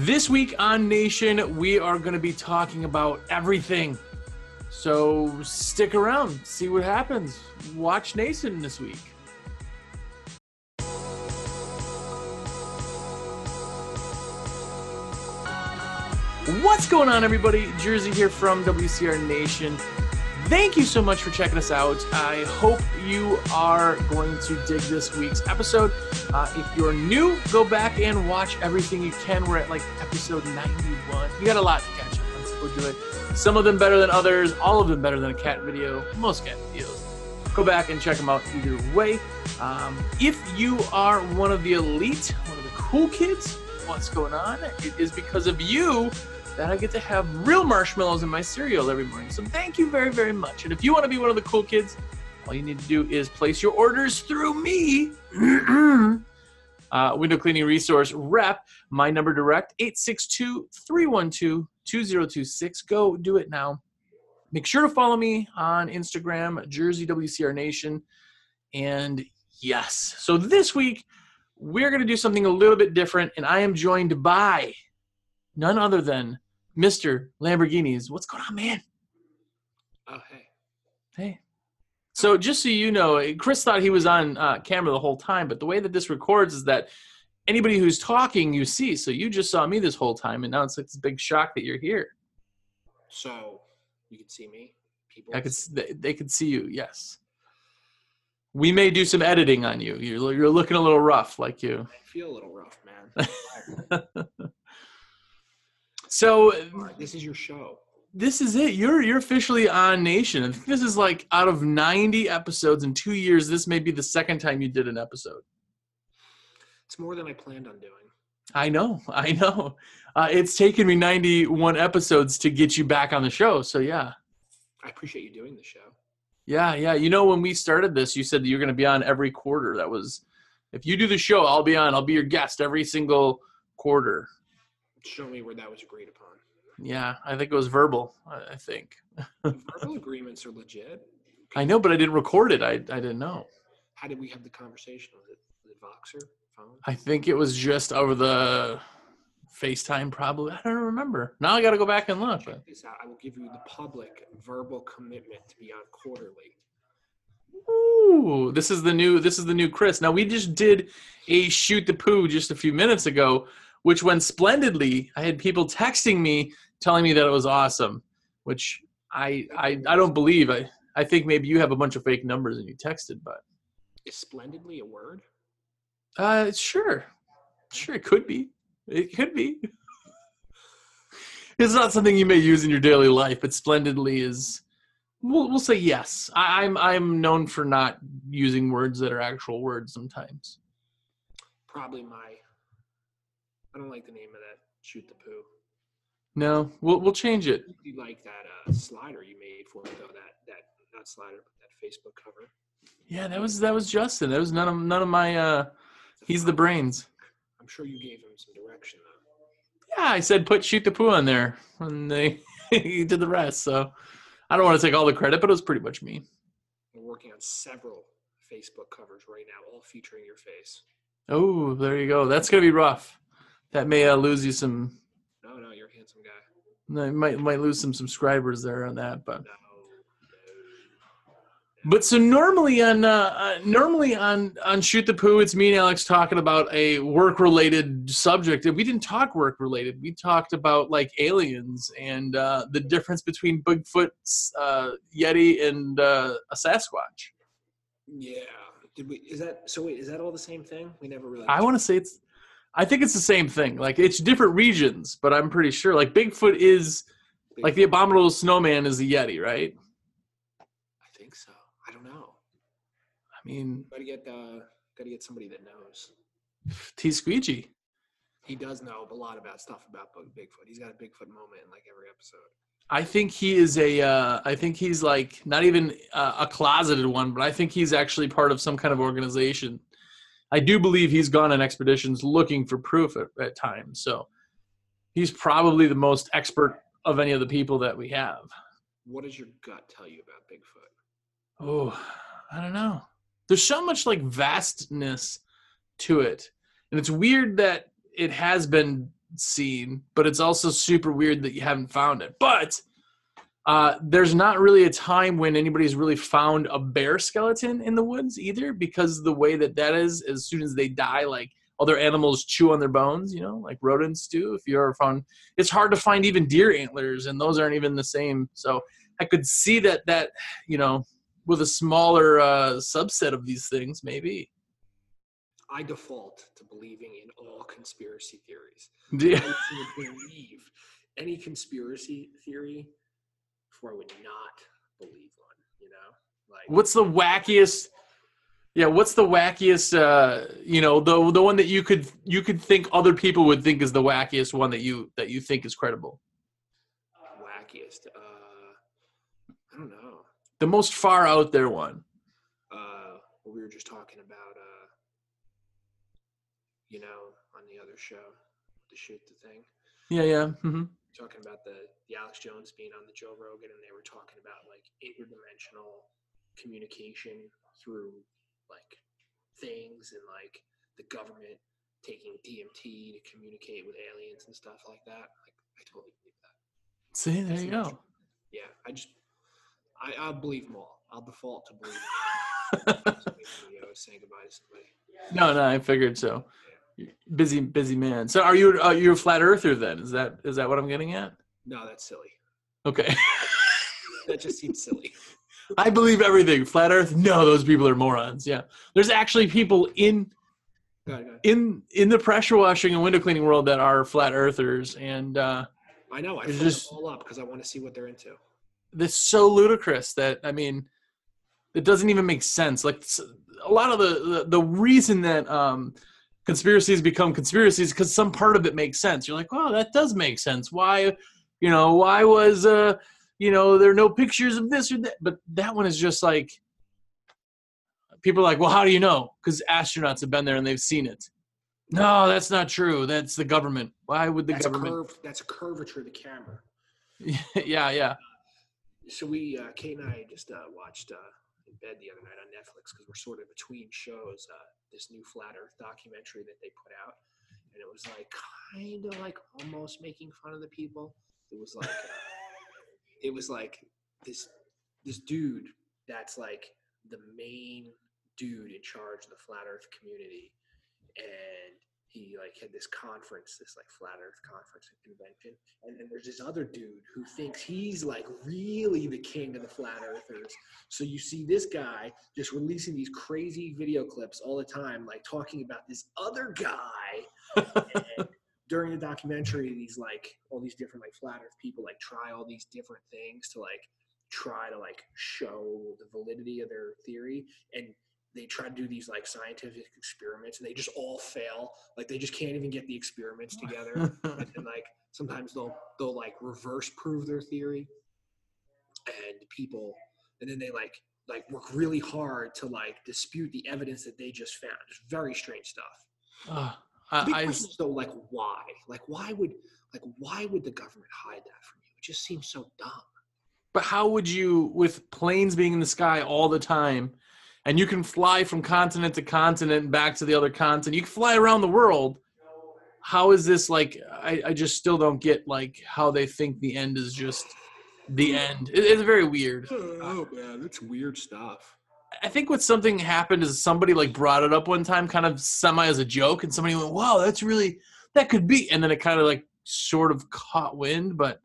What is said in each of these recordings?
This week on Nation, we are going to be talking about everything. So stick around, see what happens. Watch Nation this week. What's going on, everybody? Jersey here from WCR Nation. Thank you so much for checking us out. I hope you are going to dig this week's episode. Uh, if you're new, go back and watch everything you can. We're at like episode 91. You got a lot to catch up on, go do it. Some of them better than others, all of them better than a cat video, most cat videos. Go back and check them out either way. Um, if you are one of the elite, one of the cool kids, what's going on? It is because of you that I get to have real marshmallows in my cereal every morning. So thank you very, very much. And if you want to be one of the cool kids, all you need to do is place your orders through me. uh, window cleaning resource rep, my number direct, 862 312 2026. Go do it now. Make sure to follow me on Instagram, Jersey WCR Nation. And yes, so this week we're going to do something a little bit different. And I am joined by none other than Mr. Lambrinides. What's going on, man? Oh, hey. Hey. So just so you know, Chris thought he was on uh, camera the whole time, but the way that this records is that anybody who's talking you see. So you just saw me this whole time, and now it's like this big shock that you're here. So you can see me. People. I could. They, they could see you. Yes. We may do some editing on you. You're you're looking a little rough, like you. I feel a little rough, man. So this is your show. this is it. You're you're officially on Nation. I think this is like out of 90 episodes in two years. This may be the second time you did an episode. It's more than I planned on doing. I know, I know. Uh, it's taken me 91 episodes to get you back on the show. So yeah, I appreciate you doing the show. yeah, yeah. You know, when we started this, you said that you're going to be on every quarter. That was, if you do the show, I'll be on. I'll be your guest every single quarter. Show me where that was agreed upon. Yeah, I think it was verbal. I think. Verbal agreements are legit. I know, but I didn't record it. I I didn't know. How did we have the conversation? Was it, was it Voxer phone? I think it was just over the FaceTime, probably. I don't remember. Now I got to go back and look. Check this out. I will give you the public verbal commitment to be on quarterly. Ooh, this is the new. This is the new Chris. Now we just did a shoot the poo just a few minutes ago, which went splendidly. I had people texting me telling me that it was awesome, which I I, I don't believe. I I think maybe you have a bunch of fake numbers and you texted, but Is splendidly a word? uh, sure, sure it could be. It could be. It's not something you may use in your daily life, but splendidly is. We'll, we'll say yes. I, I'm I'm known for not using words that are actual words sometimes. Probably my. I don't like the name of that. Shoot the poo. No, we'll we'll change it. You like that uh, slider you made for me though? That that not slider, but that Facebook cover. Yeah, that was that was Justin. That was none of none of my. uh He's the brains. I'm sure you gave him some direction though. Yeah, I said put shoot the poo on there, and they he did the rest. So I don't want to take all the credit, but it was pretty much me. We're working on several Facebook covers right now, all featuring your face. Oh, there you go. That's gonna be rough. That may uh, lose you some. No, no, you're a handsome guy. I might might lose some subscribers there on that, but No, but so normally on uh, uh, normally on on shoot the poo, it's me and Alex talking about a work related subject, and we didn't talk work related. We talked about like aliens and uh, the difference between Bigfoot, uh, Yeti, and uh, a Sasquatch. yeah. Did we? Is that so? Wait, is that all the same thing? We never really. I want to say it's. I think it's the same thing. Like it's different regions, but I'm pretty sure. Like Bigfoot is like the abominable snowman is the Yeti, right? I think so. I don't know. I mean, Got to get. Uh, Got to get somebody that knows. T Squeegee. He does know a lot about stuff about Bigfoot. He's got a Bigfoot moment in like every episode. I think he is a. Uh, I think he's like not even uh, a closeted one, but I think he's actually part of some kind of organization. I do believe he's gone on expeditions looking for proof at, at times. So he's probably the most expert of any of the people that we have. What does your gut tell you about Bigfoot? Oh, I don't know. There's so much like vastness to it, and it's weird that it has been seen, but it's also super weird that you haven't found it. But uh, there's not really a time when anybody's really found a bear skeleton in the woods either, because the way that that is, as soon as they die, like other animals chew on their bones, you know, like rodents do. If you ever found, it's hard to find even deer antlers, and those aren't even the same. So I could see that that you know, with a smaller uh, subset of these things, maybe. I default to believing in all conspiracy theories. Yeah. I believe any conspiracy theory before I would not believe one. You know, like What's the wackiest? Yeah, what's the wackiest? Uh, you know, the the one that you could you could think other people would think is the wackiest one that you that you think is credible. wackiest. Uh, I don't know. The most far out there one. Uh, what we were just talking about. Uh, you know, on the other show, the shoot the thing. Yeah, yeah. Mm-hmm. talking about the, the Alex Jones being on the Joe Rogan, and they were talking about like interdimensional communication through like things and like the government taking DMT to communicate with aliens and stuff like that. Like, I totally believe that. See, there you go. Yeah, I just, I, I believe them all. I'll default to believe. Saying goodbye to somebody. No, no, I figured so. Busy, busy man. So, are you uh, are you a flat earther then? Is that is that what I'm getting at? No, that's silly. Okay. That just seems silly. I believe everything. Flat Earth? No, those people are morons. Yeah, there's actually people in Go ahead, go ahead. in in the pressure washing and window cleaning world that are flat earthers, and uh, I know. I just- them all up because I want to see what they're into. this so ludicrous that I mean, it doesn't even make sense. Like a lot of the the, the reason that um, conspiracies become conspiracies because some part of it makes sense. You're like, wow, that does make sense. Why, you know, why was uh, you know, there are no pictures of this or that? But that one is just like people are like, well, how do you know? Because astronauts have been there and they've seen it. No, that's not true. That's the government. Why would the That's a government? curve. That's a curvature of the camera. yeah, yeah. So we, uh, Kate and I, just uh, watched uh, in bed the other night on Netflix because we're sort of between shows. Uh, this new flat Earth documentary that they put out, and it was like kind of like almost making fun of the people. It was like, uh, it was like this this dude that's like the main dude in charge of the flat Earth community, and he like had this conference, this like flat Earth conference and convention, and then there's this other dude who thinks he's like really the king of the flat earthers. So you see this guy just releasing these crazy video clips all the time, like talking about this other guy. and during the documentary, these like all these different like flat earth people like try all these different things to like try to like show the validity of their theory and they try to do these like scientific experiments and they just all fail. Like they just can't even get the experiments together and then like sometimes they'll they'll like reverse prove their theory and people and then they like like work really hard to like dispute the evidence that they just found. It's very strange stuff The big I, question is though like why like why would like why would the government hide that from you it just seems so dumb But how would you, with planes being in the sky all the time, and you can fly from continent to continent and back to the other continent, you can fly around the world. How is this like? I, I just still don't get like how they think the end is just the end. It, it's very weird. oh man that's weird stuff I think what something happened is somebody like brought it up one time, kind of semi as a joke, and somebody went, "Wow, that's really that could be," and then it kind of like sort of caught wind. But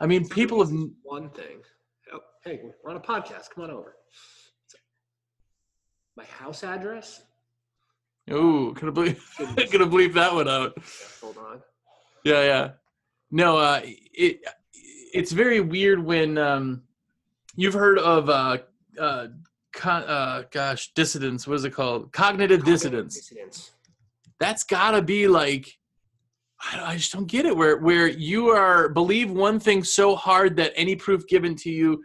I mean, people have one thing oh, hey we're on a podcast come on over my house address ooh, could have believe could have bleeped that one out. hold on Yeah, yeah. No, uh, it it's very weird when um, you've heard of uh, uh, con- uh, gosh, dissidence. What is it called? Cognitive dissonance. dissidence That's gotta be like, I, I just don't get it. Where where you are believe one thing so hard that any proof given to you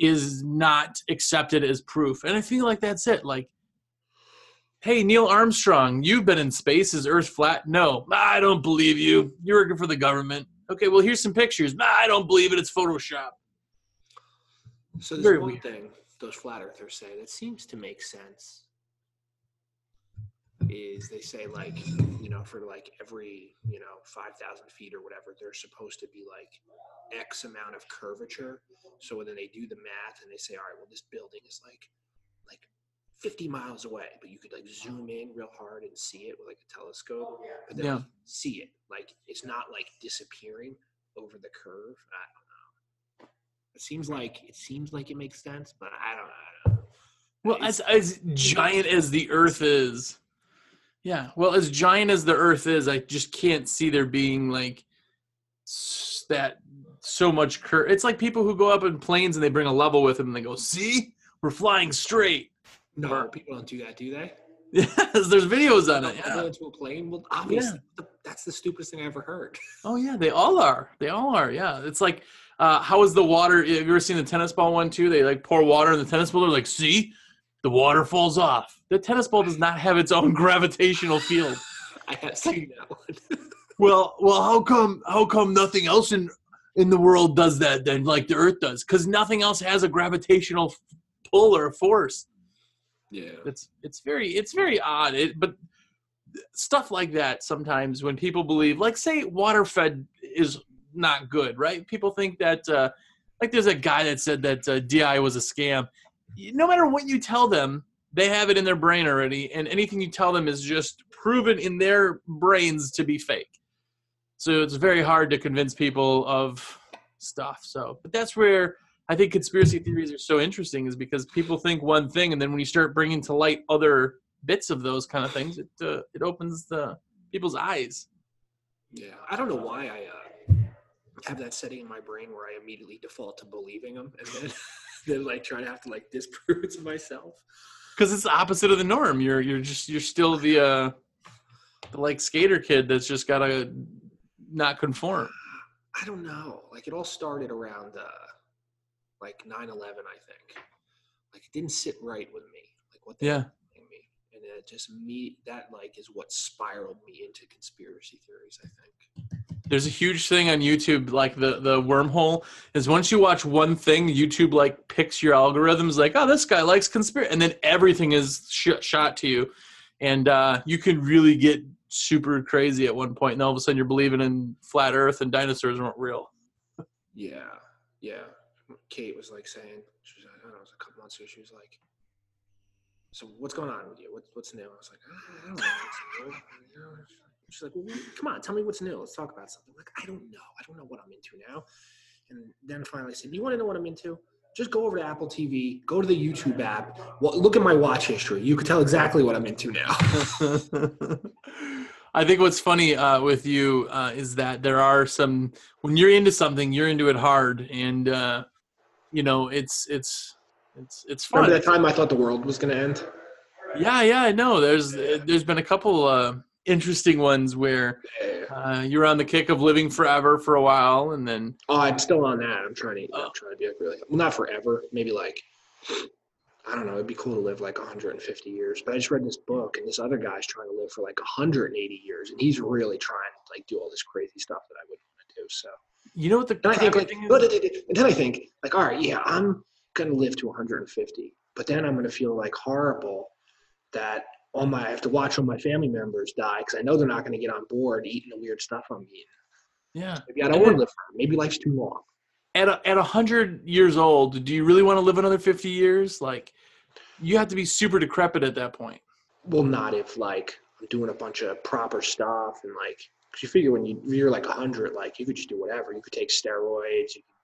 is not accepted as proof, and I feel like that's it. Like. Hey, Neil Armstrong, you've been in space. Is Earth flat? No, I don't believe you. You're working for the government. Okay, well, here's some pictures. I don't believe it. It's Photoshop. So there's Very one weird. thing those flat earthers say that seems to make sense. is they say like you know for like every you know five thousand feet or whatever, there's supposed to be like X amount of curvature. So when they do the math and they say, all right, well this building is like like 50 miles away, but you could like zoom in real hard and see it with like a telescope. But then Yeah. see it like it's not like disappearing over the curve. I don't know. It seems like it seems like it makes sense, but I don't know. I don't know. Well, as as giant as the Earth is, yeah. Well, as giant as the Earth is, I just can't see there being like that so much cur. It's like people who go up in planes and they bring a level with them and they go, "See, we're flying straight." no, Or- people don't do that, do they? Yes, there's videos on it. Yeah. into a plane. Well, obviously, the- that's the stupidest thing I ever heard. Oh yeah, they all are. They all are. Yeah, it's like, uh, how is the water? Have you ever seen the tennis ball one too? They like pour water in the tennis ball. They're like, see, the water falls off. The tennis ball does not have its own gravitational field. I have seen that one. Well, well, how come? How come nothing else in in the world does that then, like the Earth does? Because nothing else has a gravitational pull or force. yeah. It's it's very it's very odd. It, but stuff like that sometimes when people believe, like say water fed is not good, right? People think that uh, like there's a guy that said that uh, DI was a scam. No matter what you tell them, they have it in their brain already, and anything you tell them is just proven in their brains to be fake. So it's very hard to convince people of stuff. So, but that's where I think conspiracy theories are so interesting, is because people think one thing, and then when you start bringing to light other bits of those kind of things, it uh, it opens the people's eyes. Yeah. I don't know why I uh, have that setting in my brain where I immediately default to believing them and then, then like try to have to like disprove it to myself. because it's the opposite of the norm. You're you're just you're still the uh the like skater kid that's just gotta not conform. I don't know. Like it all started around uh, like 9/11, I think. Like it didn't sit right with me. Like what they Yeah. me, and it just me that like is what spiraled me into conspiracy theories. I think. There's a huge thing on YouTube, like the the wormhole is once you watch one thing, YouTube like picks your algorithms, like oh this guy likes conspiracy, and then everything is sh- shot to you, and uh, you can really get super crazy at one point, and all of a sudden you're believing in flat Earth and dinosaurs weren't real. Yeah, yeah. Kate was like saying, she was, I don't know, it was a couple months ago. She was like, "So what's going on with you? What's what's new?" I was like, "I don't know." What's new. You know, She's like, well, "Come on, tell me what's new. Let's talk about something." I'm like, I don't know. I don't know what I'm into now. And then finally, I said, "You want to know what I'm into? Just go over to Apple TV, go to the YouTube app, well, look at my watch history. You could tell exactly what I'm into now." I think what's funny uh, with you uh, is that there are some when you're into something, you're into it hard, and uh, you know it's it's it's it's fun. Remember that time I thought the world was going to end? Yeah, yeah, I know. There's there's been a couple uh, interesting ones where uh, you're on the kick of living forever for a while, and then Oh, I'm still on that. I'm trying to. Oh. I'm trying to be like really. Well, not forever. Maybe like. I don't know. It'd be cool to live like 150 years. But I just read this book, and this other guy's trying to live for like 180 years, and he's really trying to like do all this crazy stuff that I wouldn't want to do. So. you know what the And I think like, thing is? it- it- and then I think like, all right, yeah, I'm gonna live to 150, but then I'm gonna feel like horrible that all my I have to watch all my family members die because I know they're not gonna get on board eating the weird stuff I'm eating. Yeah, Maybe I don't want to live forever. Maybe life's too long. at a, at a hundred years old, do you really want to live another fifty years? Like, you have to be super decrepit at that point. Well, not if like I'm doing a bunch of proper stuff and like, cause you figure when you you're like 100, like you could just do whatever. You could take steroids, you could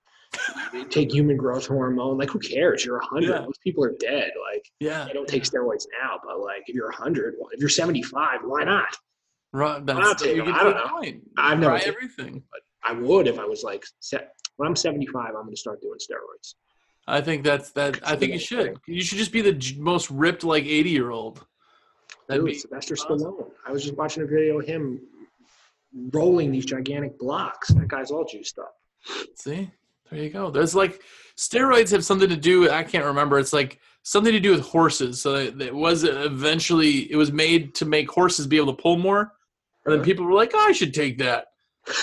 take human growth hormone. Like, who cares? You're 100. Yeah. Most people are dead. Like, Yeah, they don't take steroids now, but like if you're 100, well, if you're 75, why not? right. not That's take you. I don't know. point. I've never Try taken- everything. I would if I was like, set, when I'm 75, I'm going to start doing steroids. I think that's that. I think you should. You should just be the most ripped, like eighty year old. That'd Dude, be Sylvester awesome. Stallone. I was just watching a video of him rolling these gigantic blocks. That guy's all juiced up. see. There you go. There's like steroids have something to do. I can't remember. It's like something to do with horses. So it, it was eventually it was made to make horses be able to pull more, and then people were like, oh, "I should take that."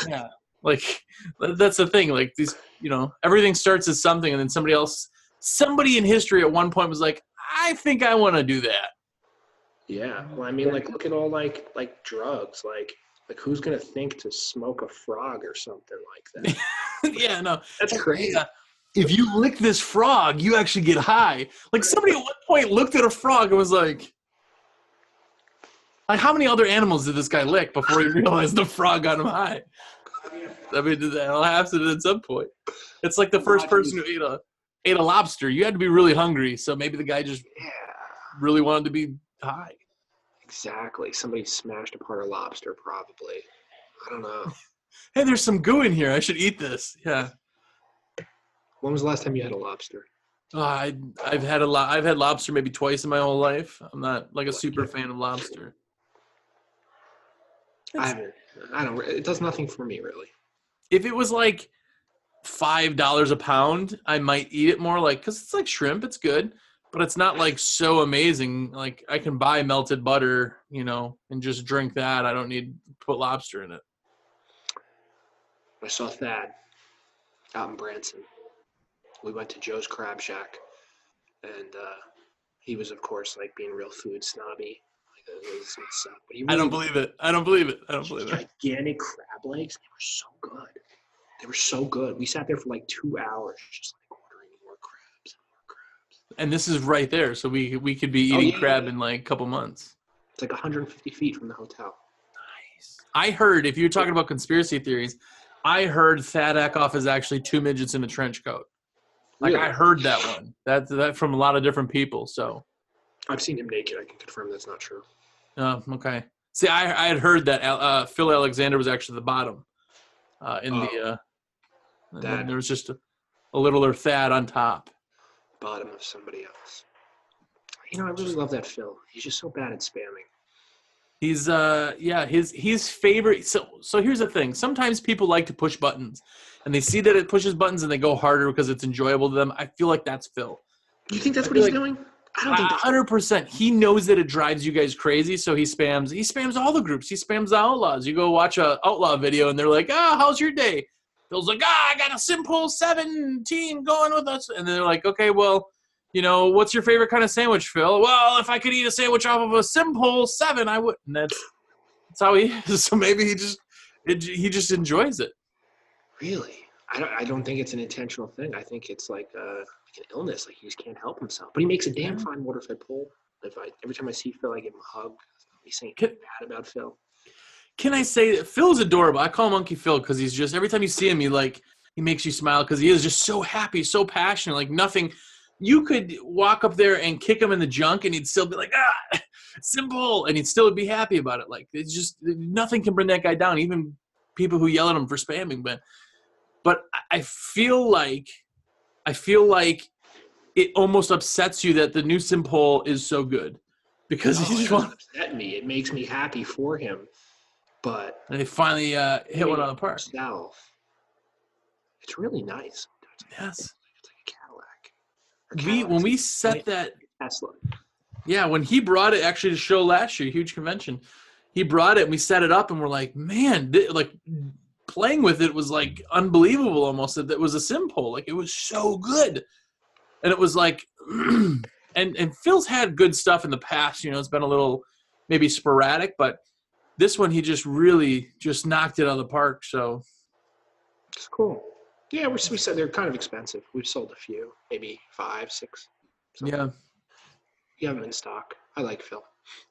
Yeah, like that's the thing. Like these, you know, everything starts as something, and then somebody else, somebody in history at one point was like, "I think I want to do that." Yeah. Well, I mean, like, look at all like like drugs. Like, like who's gonna think to smoke a frog or something like that? yeah, no. That's crazy. Yeah. If you lick this frog, you actually get high. Like somebody at one point looked at a frog and was like, like how many other animals did this guy lick before he realized the frog got him high? I mean, that'll happen at some point. It's like the first person who ate a ate a lobster. You had to be really hungry, so maybe the guy just really wanted to be high. Exactly. Somebody smashed apart a lobster, probably. I don't know. Hey, there's some goo in here. I should eat this. Yeah. When was the last time you had a lobster? Oh, I I've had a lot. I've had lobster maybe twice in my whole life. I'm not like a super fan of lobster. I haven't. I don't. It does nothing for me, really. if it was like five dollars a pound, I might eat it more. Like, cause it's like shrimp, it's good, but it's not like so amazing. Like, I can buy melted butter, you know, and just drink that. I don't need to put lobster in it. I saw Thad out in Branson. We went to Joe's Crab Shack, and uh, he was, of course, like being real food snobby. Like, this would suck, but he I don't believe it. I don't believe it. I don't believe it. gigantic crab legs. They were so good. They were so good. We sat there for like two hours, just like ordering more crabs and more crabs. And this is right there, so we we could be Oh, eating yeah. crab in like a couple months. It's like 150 feet from the hotel. Nice. I heard if you're talking about conspiracy theories, I heard Thad Eckhoff is actually two midgets in a trench coat. Like Really? I heard that one. That that from a lot of different people. So I've seen him naked. I can confirm that's not true. Oh, okay. See, I I had heard that uh, Phil Alexander was actually the bottom uh, in the, Oh. uh, and then That- there was just a, a littler Thad on top. Bottom of somebody else. You know, I really love that Phil. He's just so bad at spamming. He's uh yeah his his favorite. So so here's the thing. Sometimes people like to push buttons, and they see that it pushes buttons and they go harder because it's enjoyable to them. I feel like that's Phil. You think that's what he's like- doing? I don't think hundred percent. He knows that it drives you guys crazy, so he spams. He spams all the groups. He spams the outlaws. You go watch a outlaw video, and they're like, "Ah, how's your day?" Phil's like, "Ah, I got a simple seventeen going with us," and they're like, "Okay, well, you know, what's your favorite kind of sandwich, Phil?" Well, if I could eat a sandwich off of a simple seven, I would. And that's that's how he is. So maybe he just it, he just enjoys it. Really? I don't, I don't think it's an intentional thing. I think it's like, uh, like an illness. Like he just can't help himself. But he makes a damn fine water-fed pole. If I every time I see Phil, I give him a hug. He's saying bad about Phil. Can I say that Phil's adorable? I call him Monkey Phil because he's just every time you see him, he like he makes you smile because he is just so happy, so passionate. Like nothing, you could walk up there and kick him in the junk, and he'd still be like, ah, simple, and he'd still be happy about it. Like it's just nothing can bring that guy down. Even people who yell at him for spamming, but but I- feel like I feel like it almost upsets you that the new Simple is so good because No, he it just doesn't upset me. It makes me happy for him. But and they finally uh, hit one on the park. It's really nice. It's like, Yes. it's like a Cadillac. We when we set that Tesla. yeah when he brought it actually to show last year huge convention he brought it and we set it up and we're like man thi- like playing with it was like unbelievable almost that it was a simple like it was so good and it was like and and phil's had good stuff in the past you know it's been a little maybe sporadic but this one he just really just knocked it out of the park so It's cool. Yeah, we, we said they're kind of expensive. We've sold a few, maybe five, six. something. yeah You have them in stock. I like Phil.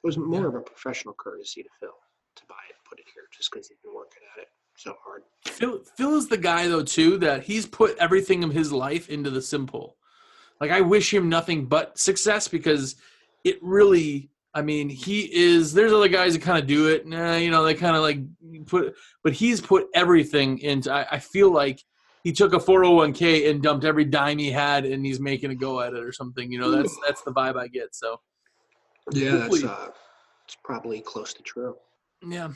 It was more Yeah. of a professional courtesy to Phil to buy it put it here just because he's been working at it so hard. Phil, Phil is the guy though too that he's put everything of his life into the simple. Like I wish him nothing but success because it really. I mean, he is. There's other guys that kind of do it. Nah, you know, they kind of like put, but he's put everything into. I, I feel like he took a 401k and dumped every dime he had, and he's making a go at it or something. You know, that's that's the vibe I get. So Yeah, Hopefully- that's uh, it's probably close to true. Yeah.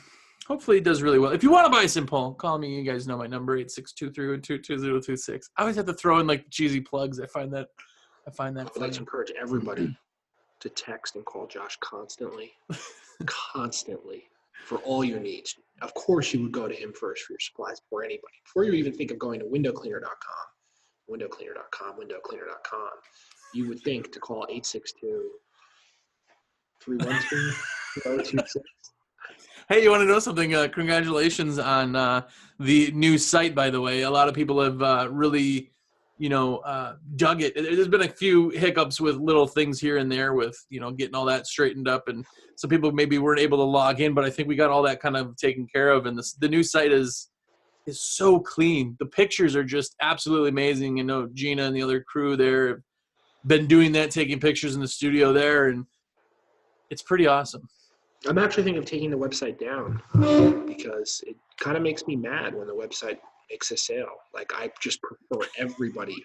Hopefully he does really well. If you want to buy Simple, call me. You guys know my number, 862-312-2026. I always have to throw in like cheesy plugs. I find that I find that I'd like to encourage everybody to text and call Josh constantly, constantly for all your needs. Of course, you would go to him first for your supplies before anybody. Before you even think of going to windowcleaner.com, windowcleaner.com, windowcleaner.com, you would think to call 862 312 Hey, you want to know something? Uh, congratulations on uh, the new site, by the way. A lot of people have uh, really, you know, uh, dug it. There's been a few hiccups with little things here and there with, you know, getting all that straightened up, and some people maybe weren't able to log in, but I think we got all that kind of taken care of. And this, the new site is is so clean. The pictures are just absolutely amazing. You know, Gina and the other crew there have been doing that, taking pictures in the studio there, and it's pretty awesome. I'm actually thinking of taking the website down because it kind of makes me mad when the website makes a sale. Like I just prefer everybody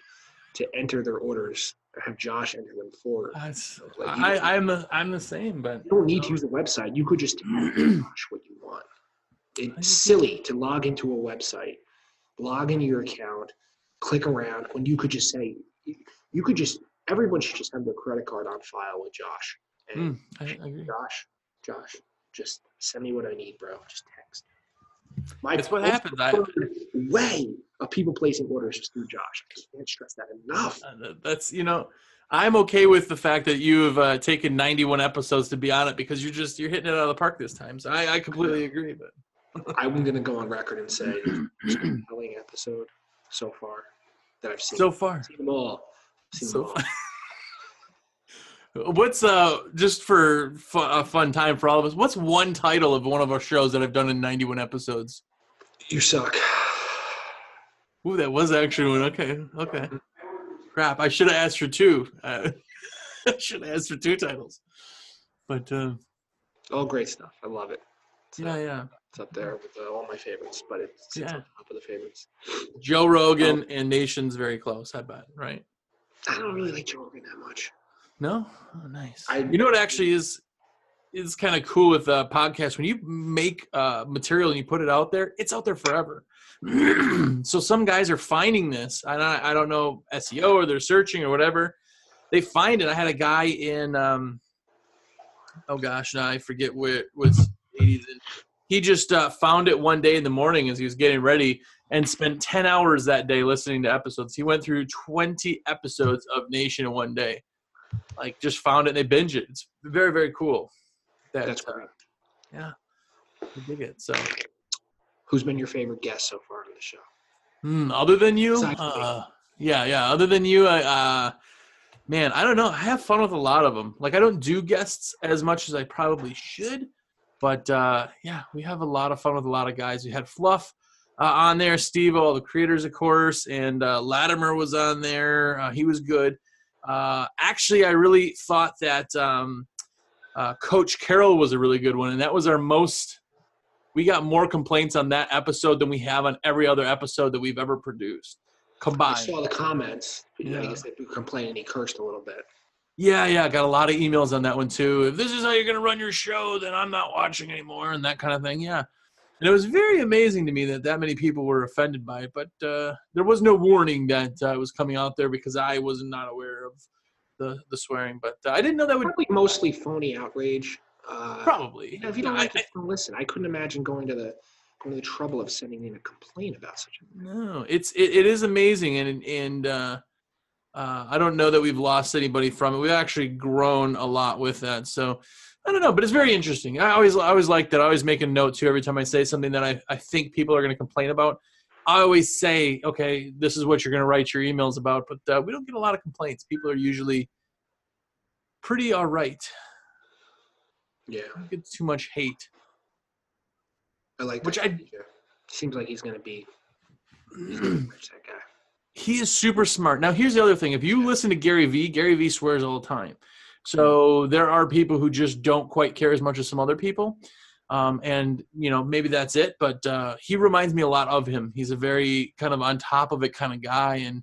to enter their orders have Josh enter them for. That's, Like, I, I'm a, I'm the same, but You don't need to use the website. You could just Josh what you want. It's silly to log into a website, log into your account, click around when you could just say, you could just, everyone should just have their credit card on file with Josh. And Mm, I, I agree. Josh, Josh, just send me what I need, bro. Just text. My That's what happens. I- way of people placing orders is through Josh. I can't stress that enough. Uh, That's you know, I'm okay with the fact that you have uh, taken 91 episodes to be on it because you're just you're hitting it out of the park this time. So I, I completely agree. But I'm gonna go on record and say it's the most compelling episode so far that I've seen. so far, seen them all. Seen so them all. far. What's uh just for fu- a fun time for all of us? What's one title of one of our shows that I've done in 91 episodes? You suck. Ooh, that was actually one. Okay, okay. Crap, I should have asked for two. Uh, I should have asked for two titles. But uh, All great stuff. I love it. It's, yeah, uh, yeah. it's up there with uh, all my favorites, but it's, it's Yeah. on top of the favorites. Joe Rogan and Nation's very close. I bet. Right. I don't really like Joe Rogan that much. No, oh, nice. I- you know what actually is is kind of cool with uh, podcasts when you make uh, material and you put it out there, it's out there forever. so some guys are finding this, and I, I don't know SEO or they're searching or whatever. They find it. I had a guy in, um, oh gosh, now I forget what was 80s. And he just uh, found it one day in the morning as he was getting ready and spent 10 hours that day listening to episodes. He went through 20 episodes of Nation in one day like just found it and they binge it. It's very very cool. That, That's uh, great. I dig it. So, Who's been your favorite guest so far on the show? hmm, other than you, Exactly. uh, yeah, yeah. Other than you, I, uh, man, I don't know. I have fun with a lot of them. Like I don't do guests as much as I probably should, but uh, yeah, we have a lot of fun with a lot of guys. We had Fluff. Uh, on there, Steve, all the creators, of course, and uh, Latimer was on there. Uh, he was good. Uh, actually, I really thought that um, uh, Coach Carroll was a really good one, and that was our most. We got more complaints on that episode than we have on every other episode that we've ever produced I combined. saw the comments. Yeah. I guess they he cursed a little bit. Yeah, yeah, got a lot of emails on that one too. If this is how you're going to run your show, then I'm not watching anymore, and that kind of thing. Yeah, and it was very amazing to me that that many people were offended by it. But uh, there was no warning that uh, was coming out there because I was not aware of the the swearing. But uh, I didn't know that would Probably mostly phony outrage. Uh, probably. You know, if you don't I- like I- it, don't listen. I couldn't imagine going to the going to the trouble of sending in a complaint about such a No, it's it, it is amazing, and and uh, uh, I don't know that we've lost anybody from it. We've actually grown a lot with that. So I don't know, but it's very interesting. I always I always like that. I always make a note too every time I say something that I, I think people are going to complain about. I always say, okay, this is what you're going to write your emails about, but uh, we don't get a lot of complaints. People are usually pretty all right. yeah. Don't get too much hate. I like Which that I- Seems like he's going to be that guy. he is super smart. Now, here's the other thing: if you listen to Gary Vee, Gary Vee swears all the time. So there are people who just don't quite care as much as some other people, um, and you know maybe that's it. But uh, he reminds me a lot of him. He's a very kind of on top of it kind of guy, and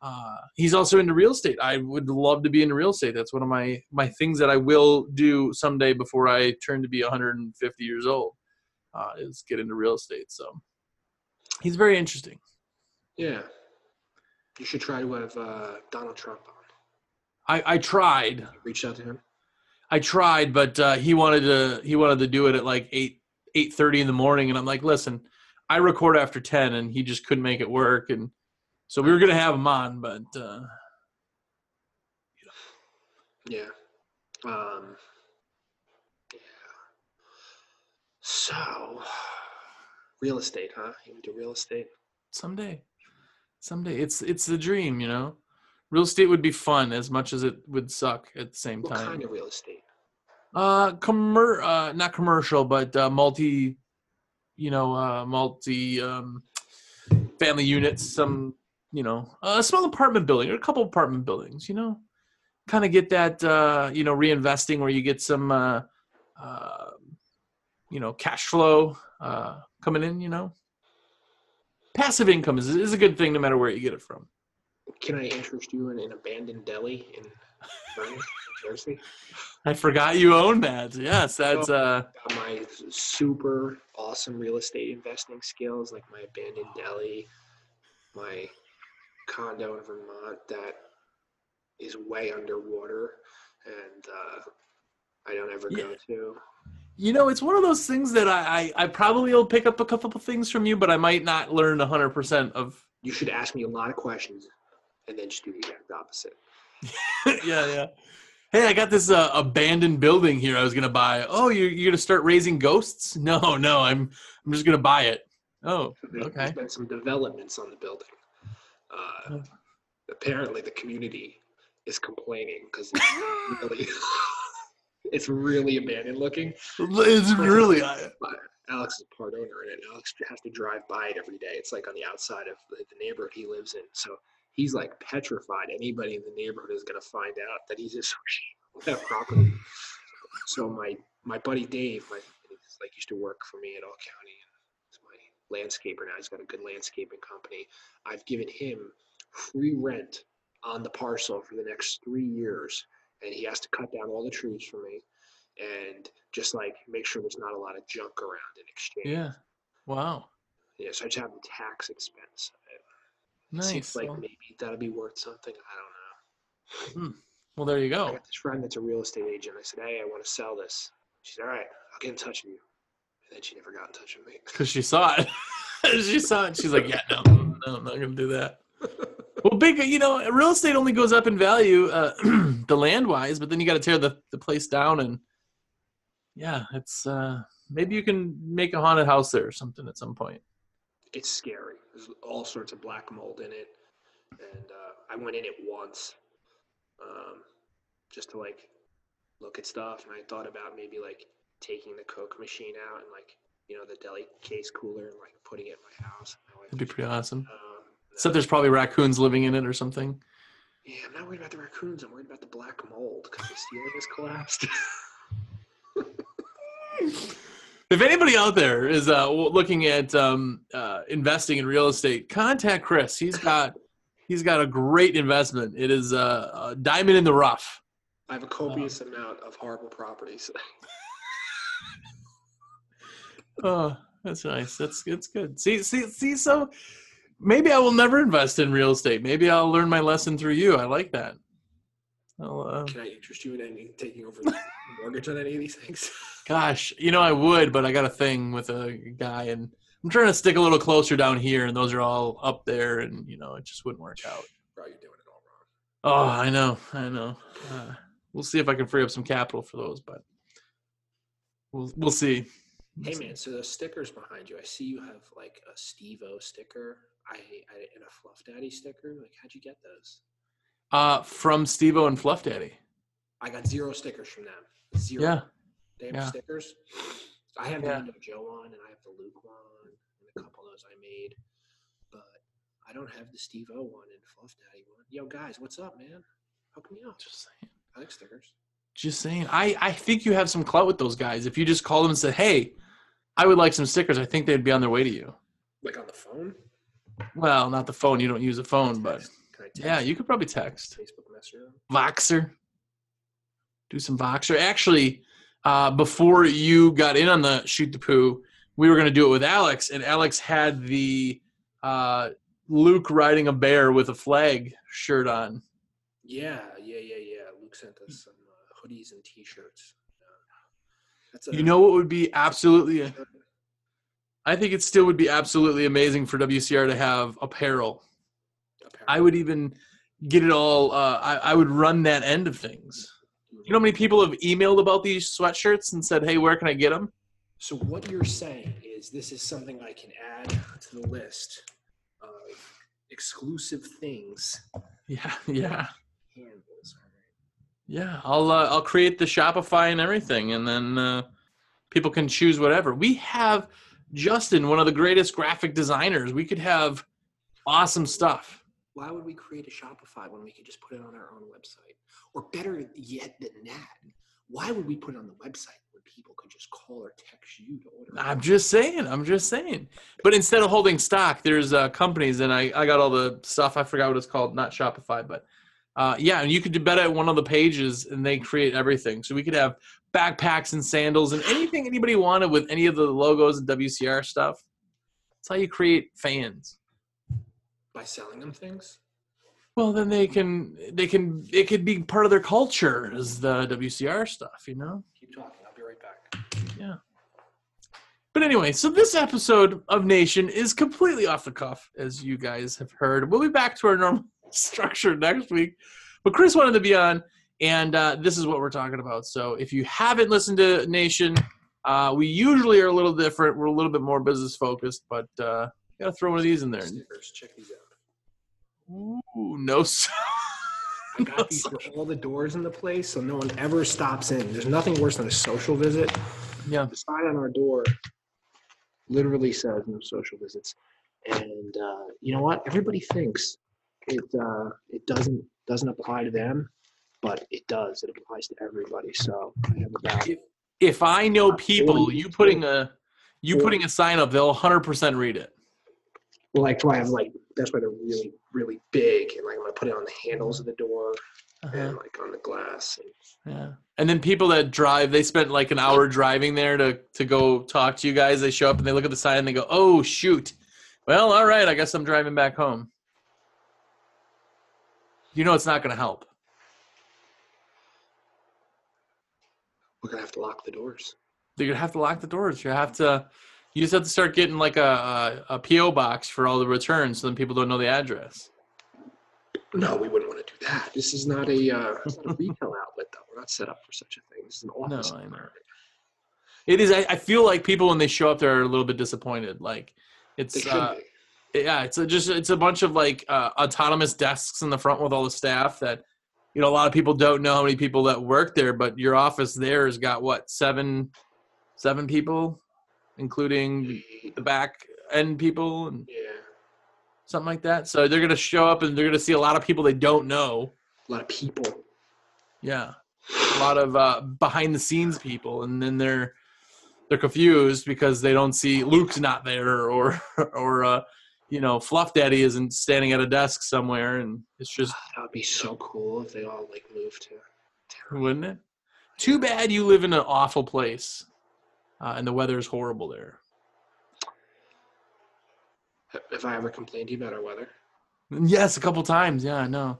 uh, he's also into real estate. I would love to be into real estate. That's one of my my things that I will do someday before I turn to be 150 years old. Uh, is get into real estate. So he's very interesting. Yeah. You should try to have uh, Donald Trump on. I, I tried. Reach out to him. I tried, but uh, he wanted to he wanted to do it at like eight eight thirty in the morning, and I'm like, listen, I record after ten, and he just couldn't make it work, and so we were gonna have him on, but uh, Yeah. Um, yeah. So, real estate, huh? You into real estate? Someday, someday. It's it's the dream, you know. Real estate would be fun as much as it would suck at the same What time. What kind of real estate? Uh, commer uh, not commercial, but uh, multi, you know, uh, multi um, family units. Some, you know, a small apartment building or a couple apartment buildings. You know, kind of get that, uh, you know, reinvesting where you get some, uh, uh, you know, cash flow uh, coming in. You know, passive income is is a good thing no matter where you get it from. Can I interest you in an abandoned deli in Vernon, New Jersey? I forgot you own that. Yes, that's uh, Got my super awesome real estate investing skills, like my abandoned deli, my condo in Vermont that is way underwater, and uh, I don't ever go to. You know, it's one of those things that I, I, I probably will pick up a couple of things from you, but I might not learn hundred percent of. You should ask me a lot of questions, and then just do the exact opposite. yeah, yeah. Hey, I got this uh, abandoned building here. I was gonna buy. Oh, you're you're gonna start raising ghosts? No, no. I'm I'm just gonna buy it. Oh, Okay. there's been some developments on the building. Uh, apparently, the community is complaining because it's really, it's really abandoned looking. it's really. I, Alex is part owner in it. Alex has to drive by it every day. It's like on the outside of the, the neighborhood he lives in. So he's like petrified. Anybody in the neighborhood is going to find out that he's just that property. So my my buddy Dave, my like used to work for me at All County, and he's my landscaper now. He's got a good landscaping company. I've given him free rent on the parcel for the next three years, and he has to cut down all the trees for me and just like make sure there's not a lot of junk around in exchange. yeah. Wow. Yeah, so I just have the tax expense. Nice. seems like Well, maybe that'll be worth something. I don't know. well, there you go. I got this friend that's a real estate agent. I said, hey, I want to sell this. She said, all right, I'll get in touch with you. And then she never got in touch with me. Because she saw it. she saw it. She's like, yeah, no, no, I'm not gonna do that. Well, big, you know, real estate only goes up in value, uh, the land wise, but then you got to tear the, the place down, and yeah, it's uh, maybe you can make a haunted house there or something at some point. It's scary. There's all sorts of black mold in it. And uh, I went in it once um, just to like look at stuff. And I thought about maybe like taking the Coke machine out and like, you know, the deli case cooler and like putting it in my house. That'd be pretty awesome. Um, Except no. there's probably raccoons living in it or something. Yeah, I'm not worried about the raccoons. I'm worried about the black mold because the ceiling has collapsed. If anybody out there is uh, looking at um, uh, investing in real estate, contact Chris. He's got he's got a great investment. It is uh, a diamond in the rough. I have a copious amount of horrible properties. Oh, that's nice. That's it's good. See, see, see. So maybe I will never invest in real estate. Maybe I'll learn my lesson through you. I like that. I'll, uh, Can I interest you in any taking over the mortgage on any of these things? gosh, you know I would, but I got a thing with a guy, and I'm trying to stick a little closer down here, and those are all up there, and you know it just wouldn't work out. Bro, you're doing it all wrong. Oh, I know, I know. Uh, we'll see if I can free up some capital for those, but we'll we'll see. We'll Hey see. man, so the stickers behind you, I see you have like a Steve O sticker, I, I and a Fluff Daddy sticker. Like, how'd you get those? Uh, from Stevo and Fluff Daddy. I got zero stickers from them. Zero. Yeah, They have yeah. stickers. I have Yeah. the Joe one, and I have the Luke one, and a couple of those I made, but I don't have the Steve O one and Fluff Daddy one. Yo, guys, what's up, man? Hook me up. just saying. I like stickers. Just saying. I I think you have some clout with those guys. If you just call them and say, "Hey, I would like some stickers," I think they'd be on their way to you. Like on the phone. Well, not the phone. You don't use a phone, but. Can I text yeah, you could probably text. Facebook Messenger. Voxer. Do some Voxer. Actually, uh, before you got in on the shoot the poo, we were going to do it with Alex, and Alex had the uh, Luke riding a bear with a flag shirt on. Yeah, yeah, yeah, yeah. Luke sent us some uh, hoodies and T-shirts. That's a, You know what would be absolutely, I think it still would be absolutely amazing for WCR to have apparel. I would even get it all, uh, I, I would run that end of things. You know how many people have emailed about these sweatshirts and said, hey, where can I get them? So what you're saying is this is something I can add to the list of exclusive things. Yeah, yeah, Handles. Yeah. I'll uh, I'll create the Shopify and everything, and then uh, people can choose whatever. We have Justin, one of the greatest graphic designers. We could have awesome stuff. Why would we create a Shopify when we could just put it on our own website? Or better yet than that, why would we put it on the website when people could just call or text you to order? I'm just saying. I'm just saying. But instead of holding stock, there's uh, companies, and I, I got all the stuff. I forgot what it's called. Not Shopify, but uh, yeah. And you could do better at one of the pages, and they create everything. So we could have backpacks and sandals and anything anybody wanted with any of the logos and WCR stuff. That's how you create fans. By selling them things? Well, then they can they can it could be part of their culture as the WCR stuff, you know. Keep talking. I'll be right back. Yeah. But anyway, so this episode of Nation is completely off the cuff, as you guys have heard. We'll be back to our normal structure next week. But Chris wanted to be on, and uh, this is what we're talking about. So if you haven't listened to Nation, uh, we usually are a little different. We're a little bit more business focused, but uh, got to throw one of these in there. Stickers. Check these out. Ooh, no. s- I got these for all the doors in the place so no one ever stops in. There's nothing worse than a social visit. yeah. The sign on our door literally says no social visits. And uh, you know what? Everybody thinks it uh, it doesn't doesn't apply to them, but it does. It applies to everybody. So I have about If I know people, Forty- you putting a you Forty. putting a sign up, they'll 100% read it. Well, like, why I have like that's why they're really really big, and like I'm gonna put it on the handles of the door Uh-huh. and like on the glass. And Yeah. And then people that drive, they spent like an hour driving there to to go talk to you guys. They show up and they look at the sign and they go, "Oh shoot." Well, all right, I guess I'm driving back home. You know it's not going to help. we're gonna have to lock the doors. You're going to have to lock the doors. You have to you just have to start getting like a, a, a PO box for all the returns so then people don't know the address. No, we wouldn't want to do that. This is not a, uh, not a retail outlet, though. We're not set up for such a thing. This is an office. Environment. It is I, I feel like people when they show up they're a little bit disappointed. Like it's uh, yeah it's a, just it's a bunch of like uh, autonomous desks in the front with all the staff that you know a lot of people don't know how many people that work there but your office there has got what seven seven people including the back end people and Yeah, something like that. So they're gonna show up and they're gonna see a lot of people they don't know. A lot of people. yeah. A lot of uh, behind the scenes people and then they're they're confused because they don't see luke's not there or or uh you know fluff daddy isn't standing at a desk somewhere and it's just That would be so cool if they all like moved to wouldn't it? Too bad you live in an awful place uh, and the weather is horrible there Have I ever complained to you about our weather? yes a couple times yeah i know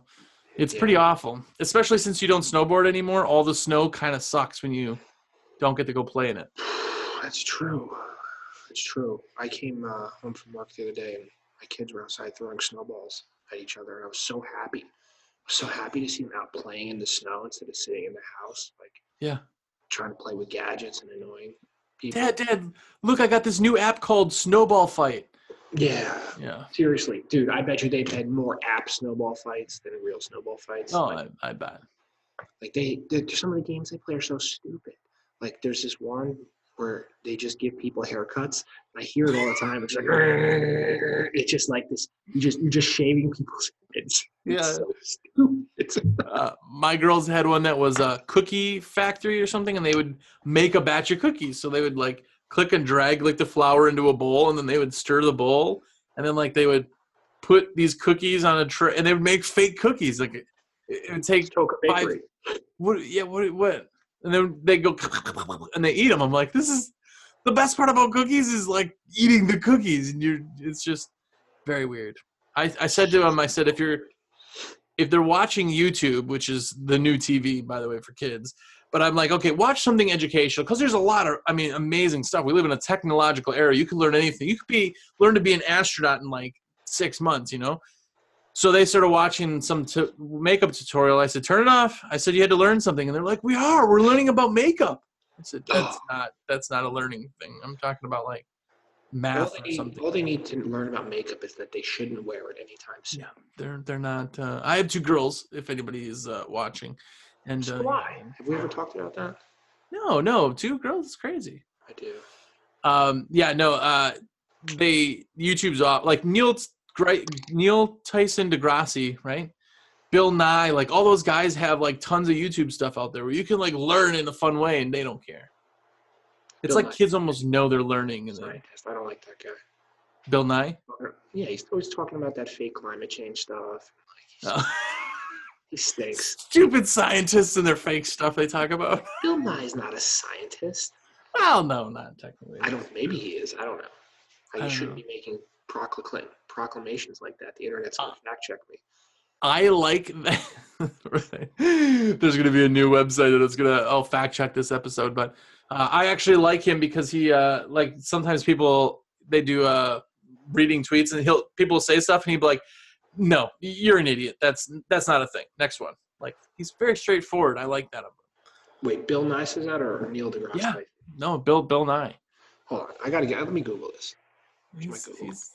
it's Yeah. pretty awful especially since you don't snowboard anymore all the snow kind of sucks when you don't get to go play in it That's true. That's true. I came uh, home from work the other day and my kids were outside throwing snowballs at each other, and I was so happy. I was so happy to see them out playing in the snow instead of sitting in the house, like yeah trying to play with gadgets and annoying people. dad dad look i got this new app called snowball fight Yeah. yeah Seriously, dude, I bet you they've had more app snowball fights than real snowball fights. oh like, I, I bet like they, they, some of the games they play are so stupid. Like there's this one where they just give people haircuts. I hear it all the time. It's like it's just like this. You just you're just shaving people's heads. It's Yeah. so uh, my girls had one that was a cookie factory or something, and they would make a batch of cookies. So they would like click and drag like the flour into a bowl, and then they would stir the bowl, and then like they would put these cookies on a tray, and they would make fake cookies. Like it, it would take Five- what? Yeah, what? What? And then they go and they eat them. I'm like, this is the best part about cookies is like eating the cookies, and you're. It's just very weird. I I said to them, I said if you're if they're watching YouTube, which is the new TV, by the way, for kids. But I'm like, okay, watch something educational because there's a lot of, I mean, amazing stuff. We live in a technological era. You can learn anything. You could be learn to be an astronaut in like six months, you know. So they started watching some t- makeup tutorial. I said, turn it off. I said you had to learn something, and they're like, we are. We're learning about makeup. I said, that's not that's not a learning thing. I'm talking about like All math they, or need, something. all they need to learn about makeup is that they shouldn't wear it anytime soon. Yeah, they're they're not. Uh, I have two girls. If anybody is uh, watching, and So uh, why? Have we ever talked about that? No, no, two girls is crazy. I do. Um, yeah, no. Uh, they YouTube's off. Like Neil Gri- Neil Tyson Degrassi, right? Bill Nye, like all those guys have like tons of YouTube stuff out there where you can like learn in a fun way, and they don't care. It's Bill like Nye. kids almost know they're learning, and they, Scientist. I don't like that guy. Bill Nye. Yeah, he's always talking about that fake climate change stuff. Like, Uh, he stinks. stupid scientists and their fake stuff they talk about. Bill Nye's not a scientist. Well, no, not technically. I don't. Maybe he is. I don't know. I I, don't shouldn't know. be making procl- proclamations like that. The internet's gonna Uh, fact check me. I like that. right. There's going to be a new website that's going to. I'll fact check this episode, but uh, I actually like him because he uh, like sometimes people they do uh, reading tweets and he'll people say stuff and he'll be like, "No, you're an idiot. That's that's not a thing." Next one. Like he's very straightforward. I like that. of him. Wait, Bill Nye says that or Neil deGrasse Yeah. No, Bill Bill Nye. Hold on, I gotta get. Let me Google this. He's Google? he's,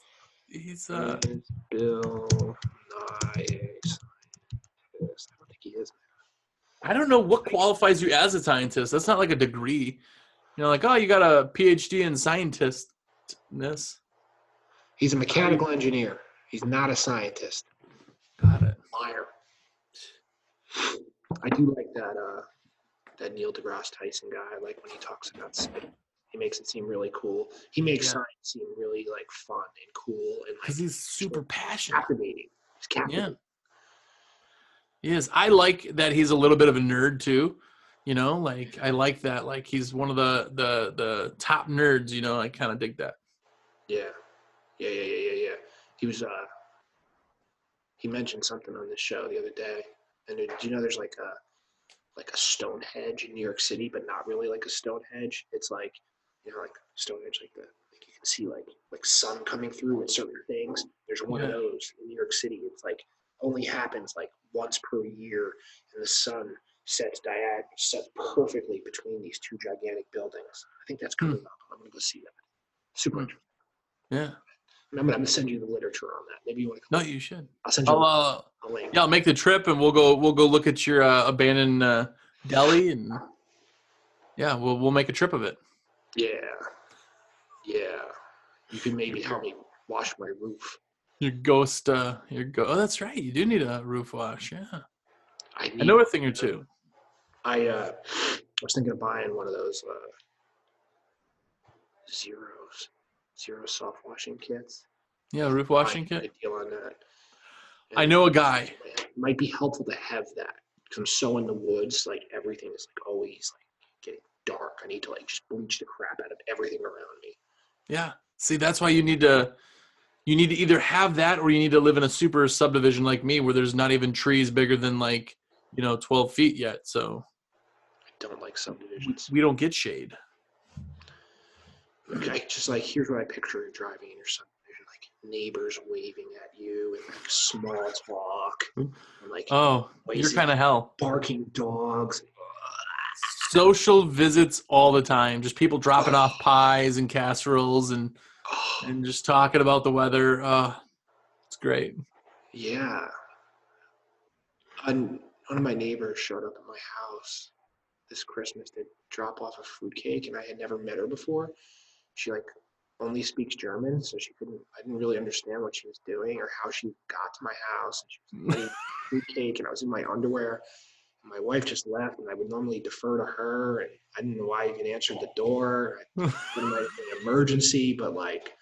he's uh, Is Bill Nye a scientist? I don't think he is. I don't know what qualifies you as a scientist. That's not like a degree. You know, like oh, you got a PhD in scientistness. He's a mechanical engineer. He's not a scientist. Got it. Liar. I do like that. Uh, that Neil deGrasse Tyson guy. I like when he talks about space. He makes it seem really cool. He makes Yeah. science seem really like fun and cool and because like he's super passionate. captivating. It's captivating. He is. I like that he's a little bit of a nerd too. You know, like I like that. Like he's one of the the the top nerds. You know, I kind of dig that. Yeah. Yeah, yeah, yeah, yeah, yeah. He was uh he mentioned something on this show the other day. And did you know there's like a like a Stonehenge in New York City, but not really like a Stonehenge. It's like you know, like Stonehenge like the like you can see like like sun coming through at certain things. There's one of those in New York City. It's like only happens like once per year and the sun sets diag sets perfectly between these two gigantic buildings. I think that's coming up. I'm gonna go see that. Super interesting. Yeah. And I'm gonna, I'm gonna send you the literature on that. Maybe you want to. No, you should. I'll send you I'll uh, a link. yeah, I'll make the trip and we'll go we'll go look at your uh, abandoned uh, deli and yeah, we'll we'll make a trip of it. Yeah, yeah. You can maybe help me wash my roof. Your ghost, uh, your go. Oh, that's right. You do need a roof wash. Yeah, I, need, I know a thing or two. I uh, was thinking of buying one of those uh, zeros, zero soft washing kits. Yeah, roof washing Find kit. a deal on that. I know a guy. It might be helpful to have that because I'm so in the woods. Like everything is like always like getting dark. I need to like just bleach the crap out of everything around me. Yeah. See, that's why you need to you need to either have that or you need to live in a super subdivision like me where there's not even trees bigger than like, you know, 12 feet yet. So I don't like subdivisions. we don't get shade. Okay, just like here's what I picture you driving in your subdivision, like neighbors waving at you and like small talk, and like Oh, you're kind of hell. barking dogs. Social visits all the time. Just people dropping off pies and casseroles and Oh, and just talking about the weather. Uh, it's great. yeah. And one of my neighbors showed up at my house this Christmas to drop off a fruitcake, and I had never met her before. She like only speaks German, so she couldn't. I didn't really understand what she was doing or how she got to my house. And she was eating fruitcake, and I was in my underwear. My wife just left, and I would normally defer to her, and I didn't know why I even answered the door. I it might have an emergency, but like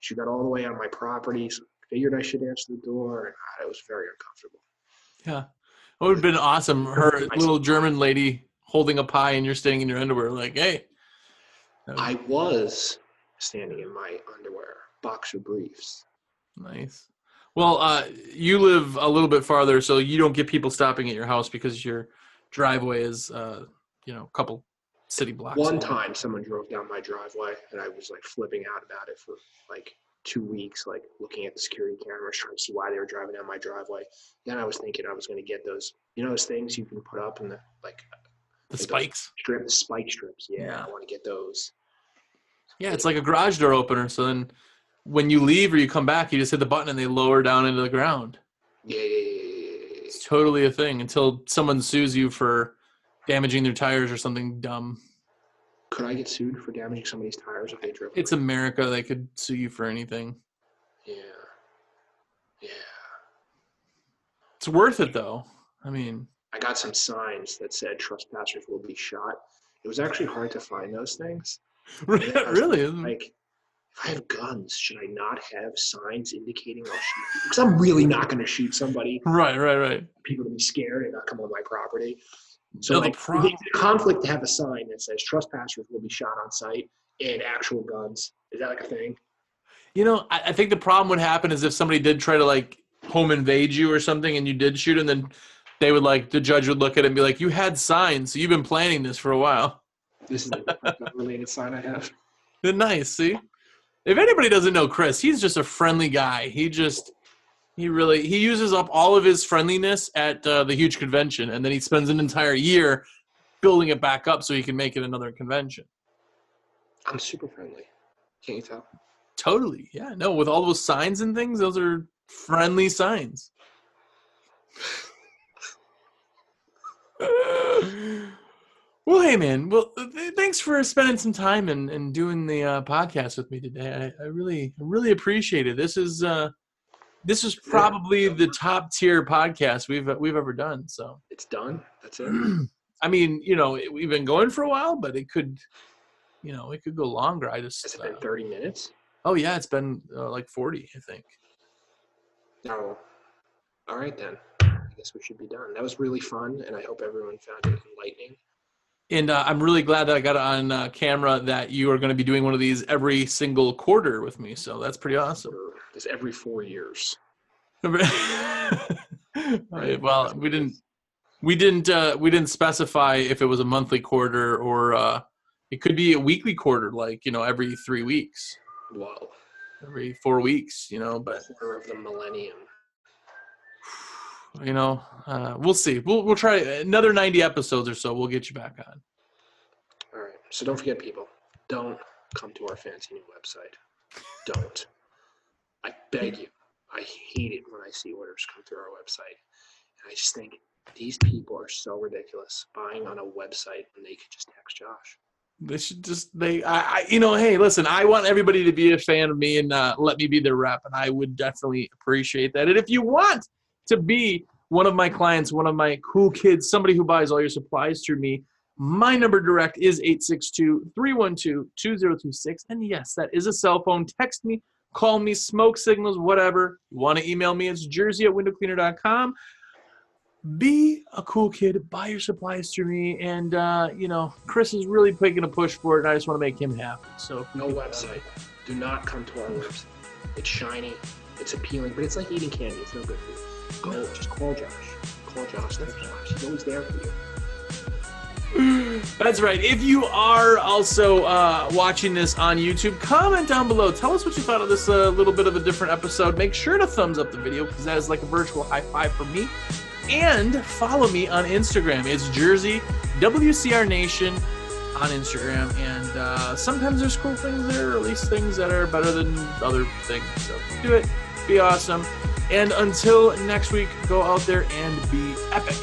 she got all the way on my property, so I figured I should answer the door, and it was very uncomfortable. Yeah. It would have been awesome. Her little German lady holding a pie and you're standing in your underwear, like, hey. I was standing in my underwear, boxer briefs. nice. Well, uh, you live a little bit farther, so you don't get people stopping at your house because your driveway is, uh, you know, a couple city blocks. One away. time, someone drove down my driveway, and I was like flipping out about it for like two weeks, like looking at the security cameras, trying to see why they were driving down my driveway. Then I was thinking I was going to get those, you know, those things you can put up in the like The those spikes. strip the spike strips. Yeah, Yeah. I want to get those. Yeah, it's like a garage door opener. So then when you leave or you come back, you just hit the button and they lower down into the ground. Yeah. It's totally a thing until someone sues you for damaging their tires or something dumb. Could I get sued for damaging somebody's tires if they drove? It's away? America. They could sue you for anything. yeah, yeah. It's worth it though. I mean, I got some signs that said trespassers will be shot. It was actually hard to find those things. really? Like, if I have guns, should I not have signs indicating I'll shoot? Because I'm really not going to shoot somebody. Right, right, right. People to be scared and not come on my property. So, No, the like, prob- it's a conflict to have a sign that says trespassers will be shot on site and actual guns. Is that like a thing? You know, I, I think the problem would happen is if somebody did try to like home invade you or something and you did shoot and then they would like the judge would look at it and be like, You had signs, so you've been planning this for a while. This is a related sign I have. Then nice, see? If anybody doesn't know Chris, he's just a friendly guy. He just he really he uses up all of his friendliness at uh, the huge convention and then he spends an entire year building it back up so he can make it another convention. I'm super friendly. Can't you tell? Totally. Yeah. No, with all those signs and things, those are friendly signs. well, hey, man. Well, th- thanks for spending some time and, and doing the uh, podcast with me today. I, I really, I really appreciate it. This is, uh, this is probably the top tier podcast we've we've ever done. So, It's done. That's it. I mean, you know, it- we've been going for a while, but it could, you know, it could go longer. I just, Has it been uh, 30 minutes? oh yeah, it's been uh, like forty, I think. No. All right then. I guess we should be done. That was really fun, and I hope everyone found it enlightening. And uh, I'm really glad that I got it on uh, camera that you are going to be doing one of these every single quarter with me. So that's pretty awesome. This every four years. Right, well, we didn't we didn't uh, we didn't specify if it was a monthly quarter or uh, it could be a weekly quarter, like you know every three weeks, Whoa. every four weeks, you know. But Quarter of the millennium. You know, uh, we'll see. We'll we'll try another 90 episodes or so. We'll get you back on. All right. So don't forget, people. Don't come to our fancy new website. Don't. I beg you. I hate it when I see orders come through our website, and I just think these people are so ridiculous buying on a website when they could just text Josh. They should just they I, I you know hey listen I want everybody to be a fan of me and uh, let me be their rep and I would definitely appreciate that and if you want to be one of my clients one of my cool kids somebody who buys all your supplies through me my number direct is 862-312-2026 and yes that is a cell phone text me call me smoke signals whatever you want to email me it's jersey at windowcleaner.com be a cool kid, buy your supplies through me, and uh, you know, Chris is really making a push for it, and I just want to make him happy. So No website. Do not come to our website. It's shiny, it's appealing, but it's like eating candy. It's no good for you. Go, just call Josh. Call Josh. Text Josh. He's always there for you. That's right. If you are also uh, watching this on YouTube, comment down below. Tell us what you thought of this uh, little bit of a different episode. Make sure to thumbs up the video because that is like a virtual high five for me. And follow me on Instagram. It's Jersey WCR Nation on Instagram. And uh, sometimes there's cool things there, or at least things that are better than other things. So do it. Be awesome. And until next week, go out there and be epic.